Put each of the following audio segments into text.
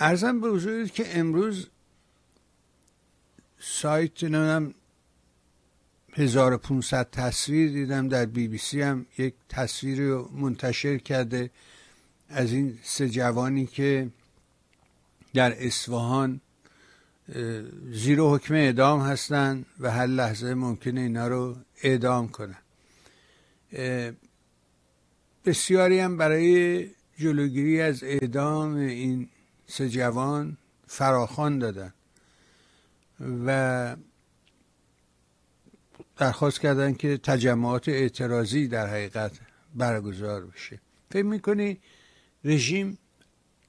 ارزم به حضورت که امروز سایت نمی‌دونم 1500 تصویر دیدم در بی بی سی هم یک تصویر رو منتشر کرده از این سه جوانی که در اصفهان زیر حکم اعدام هستن و هر لحظه ممکنه اینا رو اعدام کنن. بسیاری هم برای جلوگیری از اعدام این سه جوان فراخان دادن و درخواست کردن که تجمعات اعتراضی در حقیقت برگزار بشه. فکر می‌کنی رژیم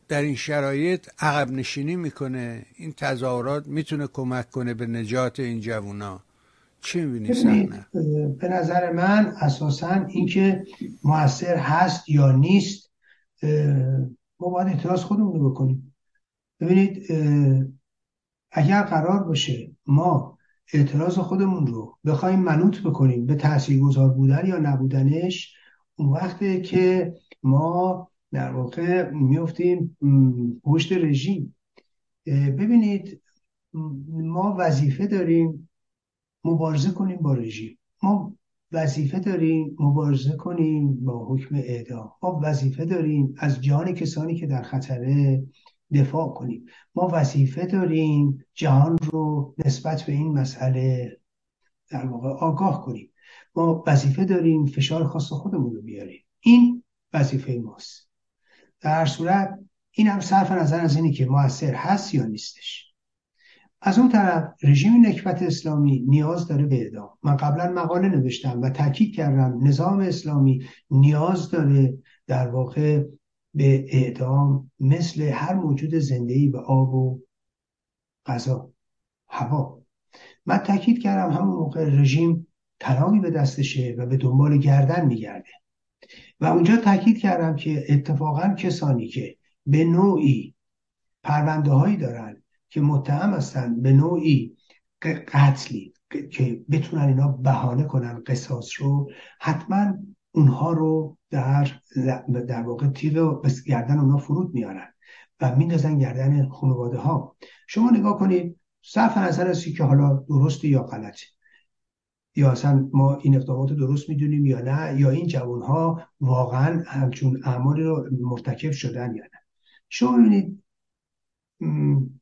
در این شرایط عقب نشینی می‌کنه؟ این تظاهرات می‌تونه کمک کنه به نجات این جوونا؟ چی می‌بینی سحنه؟ به نظر من اساسا اینکه موثر هست یا نیست ما باید اعتراض خودمون رو بکنیم. ببینید اگر قرار باشه ما اعتراض خودمون رو بخوایم منوط بکنیم به تاثیرگذار بودن یا نبودنش اون وقته که ما در واقع میفتیم پشت رژیم. ببینید ما وظیفه داریم مبارزه کنیم با رژیم. ما وظیفه داریم مبارزه کنیم با حکم اعدام. ما وظیفه داریم از جان کسانی که در خطره دفاع کنیم. ما وظیفه داریم جهان رو نسبت به این مسئله در واقع آگاه کنیم. ما وظیفه داریم فشار خاص خودمون رو بیاریم. این وظیفه ماست. در هر صورت این هم صرف نظر از اینه که موثر هست یا نیستش. از اون طرف رژیم نکبت اسلامی نیاز داره به اعدام من قبلا مقاله نوشتم و تاکید کردم نظام اسلامی نیاز داره در واقع به اعدام مثل هر موجود زندهی به آب و غذا هوا. من تاکید کردم همون موقع رژیم طلاقی به دستشه و به دنبال گردن میگرده. و اونجا تاکید کردم که اتفاقا کسانی که به نوعی پرونده هایی دارن که متهم هستن به نوعی قتلی که بتونن اینا بهانه کنن قصاص رو حتما اونها رو در در واقع تیغ گردن اونها فرود میارن و میندازن گردن خانواده ها شما نگاه کنید صرف نظر از که حالا درست یا غلطه یا اصلا ما این اقدامات درست می‌دونیم یا نه یا این جوان ها واقعا همچون اعمالی رو مرتکب شدن یا نه. شما ببینید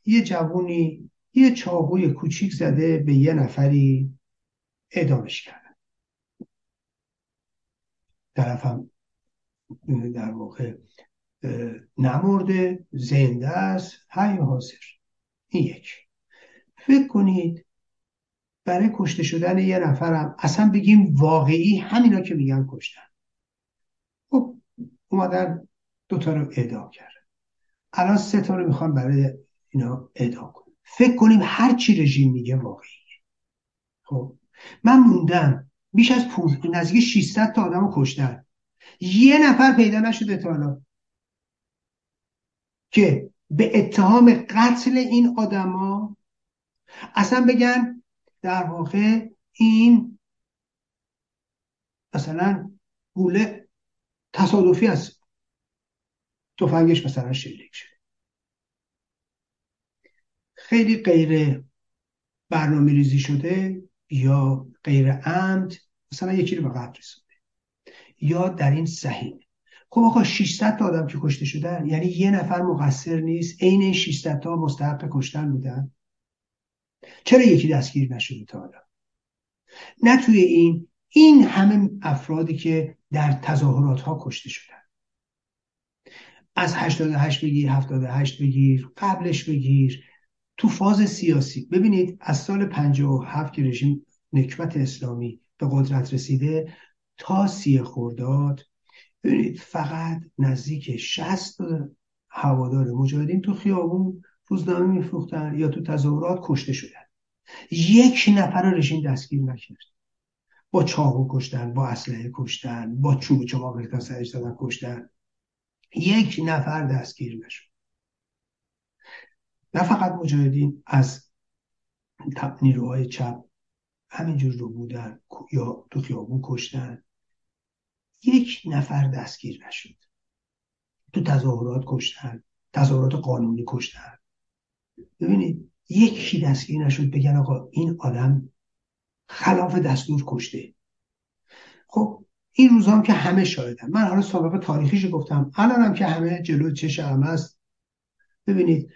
یه جوونی یه چاقوی کوچیک زده به یه نفری اعدامش کردن طرفم در واقع نمرده زنده است حی حاضر. این یک. فکر کنید برای کشته شدن یه نفرم اصلا بگیم واقعی همینا که میگن کشتن. خب اومدن دوتا رو اعدام کرد. الان سه تا رو می‌خوان برای اینا اعدام کنیم فکر کنیم هر چی رژیم میگه واقعیه. خب من موندم بیش از پول نزدیک 600 تا آدم کشتن. یه نفر پیدا نشده تا الان که به اتهام قتل این آدما اصلا بگن در واقع این مثلا گوله تصادفی است تفنگش مثلا شلیک شده. خیلی غیر برنامه ریزی شده یا غیر عمد مثلا یکی رو به قتل رسونده. یا در این صحیح. خب آقا 600 تا آدم که کشته شدن یعنی یه نفر مقصر نیست عین این 600 تا مستحق کشتن بودن. چرا یکی دستگیر نشده تا حالا؟ نه توی این این همه افرادی که در تظاهرات ها کشته شدن. از 88 بگیر 78 بگیر قبلش بگیر. تو فاز سیاسی ببینید از سال 57 که رژیم نکبت اسلامی به قدرت رسیده تا سی خورداد ببینید فقط نزدیک 60 هوادار مجاهدین تو خیابون روزنامه میفروختن یا تو تظاهرات کشته شدن. یک نفر رژیم دستگیر نکرد. با چاقو کشتن با اسلحه کشتن با چوب چماق سرش زدن کشتن. یک نفر دستگیر نشد. نه فقط مجاهدین از نیروهای چپ همینجور رو بودن یا تو خیابون کشتن. یک نفر دستگیر نشد. تو تظاهرات کشتن تظاهرات قانونی کشتن. ببینید یکی دستگیر نشد بگن آقا این آدم خلاف دستور کشته. خب این روزا هم که همه شاهدن. من حالا سابقه تاریخیش گفتم. الان هم که همه جلو چش همه است. ببینید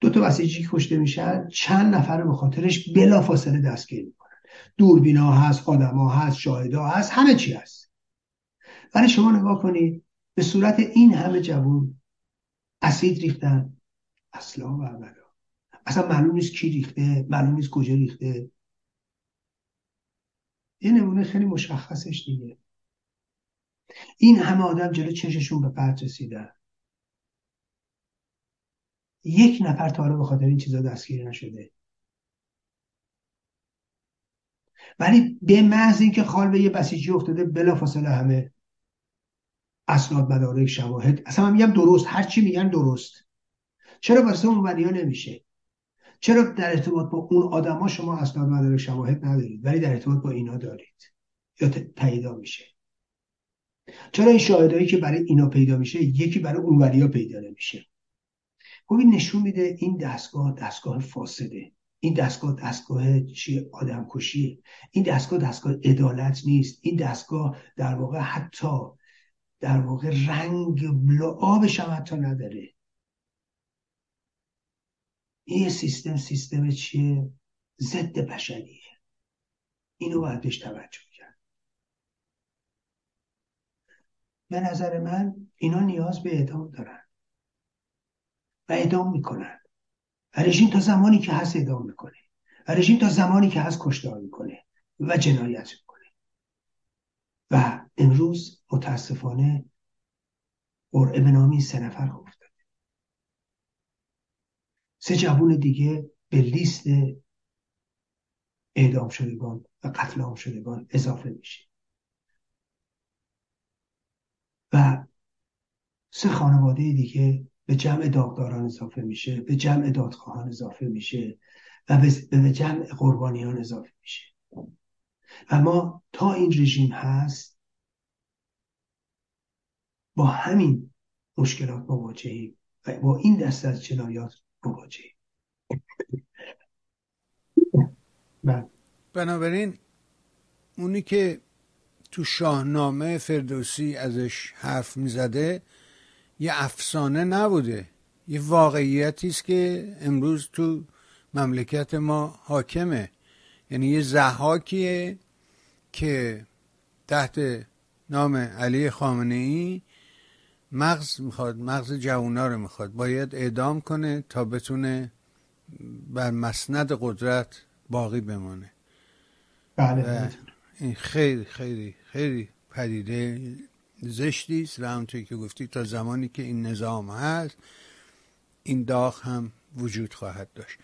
دو تا بسیجی کشته میشن چند نفر به خاطرش بلافاصله دستگیر می‌کنن. دوربینا هست آدما هست شاهدا هست همه چی هست. ولی شما نگاه کنید به صورت این همه جوون اسید ریختن. اصلا و ابدا. اصلا معلوم نیست کی ریخته معلوم نیست کجا ریخته. یه نمونه خیلی مشخصش دیگه. این همه آدم جلو چششون به قتل رسیدن. یک نفر تا حالا به خاطر این چیزا دستگیر نشده. ولی به محض اینکه خال به یه بسیجی افتاده بلافاصله همه اسناد مدارک شواهد اصلا من میگم درست هر چی میگن درست. چرا واسه اون نمیشه؟ چرا در ارتباط با اون آدما شما اسناد مدارک شواهد ندارید ولی در ارتباط با اینا دارید؟ یا پیدا میشه؟ چرا این شاهدهایی که برای اینا پیدا میشه یکی برای اون ها پیدا نمیشه؟ این نشون میده این دستگاه دستگاه فاسده. این دستگاه دستگاه چی؟ آدم کشیه این دستگاه دستگاه عدالت نیست. این دستگاه در واقع حتی در واقع رنگ لعابش هم حتی نداره. این سیستم سیستم چیه؟ ضد بشریه. اینو باید بهش توجه کرد. به نظر من اینا نیاز به اعدام دارن. و اعدام می‌کنن. و رژیم تا زمانی که هست اعدام می‌کنه. و رژیم تا زمانی که هست کشتار می‌کنه و جنایت می‌کنه. و امروز متاسفانه قرعه به نامی سه نفر افتاده. سه جوون دیگه به لیست اعدام شدگان و قتل عام شدگان اضافه میشه. و سه خانواده دیگه به جمع داغداران اضافه میشه به جمع دادخواهان اضافه میشه و به جمع قربانیان اضافه میشه و ما تا این رژیم هست با همین مشکلات مواجهیم و با این دست از جنایات مواجهیم بله. بنابراین اونی که تو شاهنامه فردوسی ازش حرف می‌زده یه افسانه نبوده. یه واقعیتی است که امروز تو مملکت ما حاکمه. یعنی یه زحاکیه که تحت نام علی خامنه ای مغز می‌خواد مغز جوونا رو می‌خواد. باید اعدام کنه تا بتونه بر مسند قدرت باقی بمانه. بله. این خیلی خیلی خیلی پدیده زشتی است. و همونطوری که گفتی تا زمانی که این نظام هست این داغ هم وجود خواهد داشت.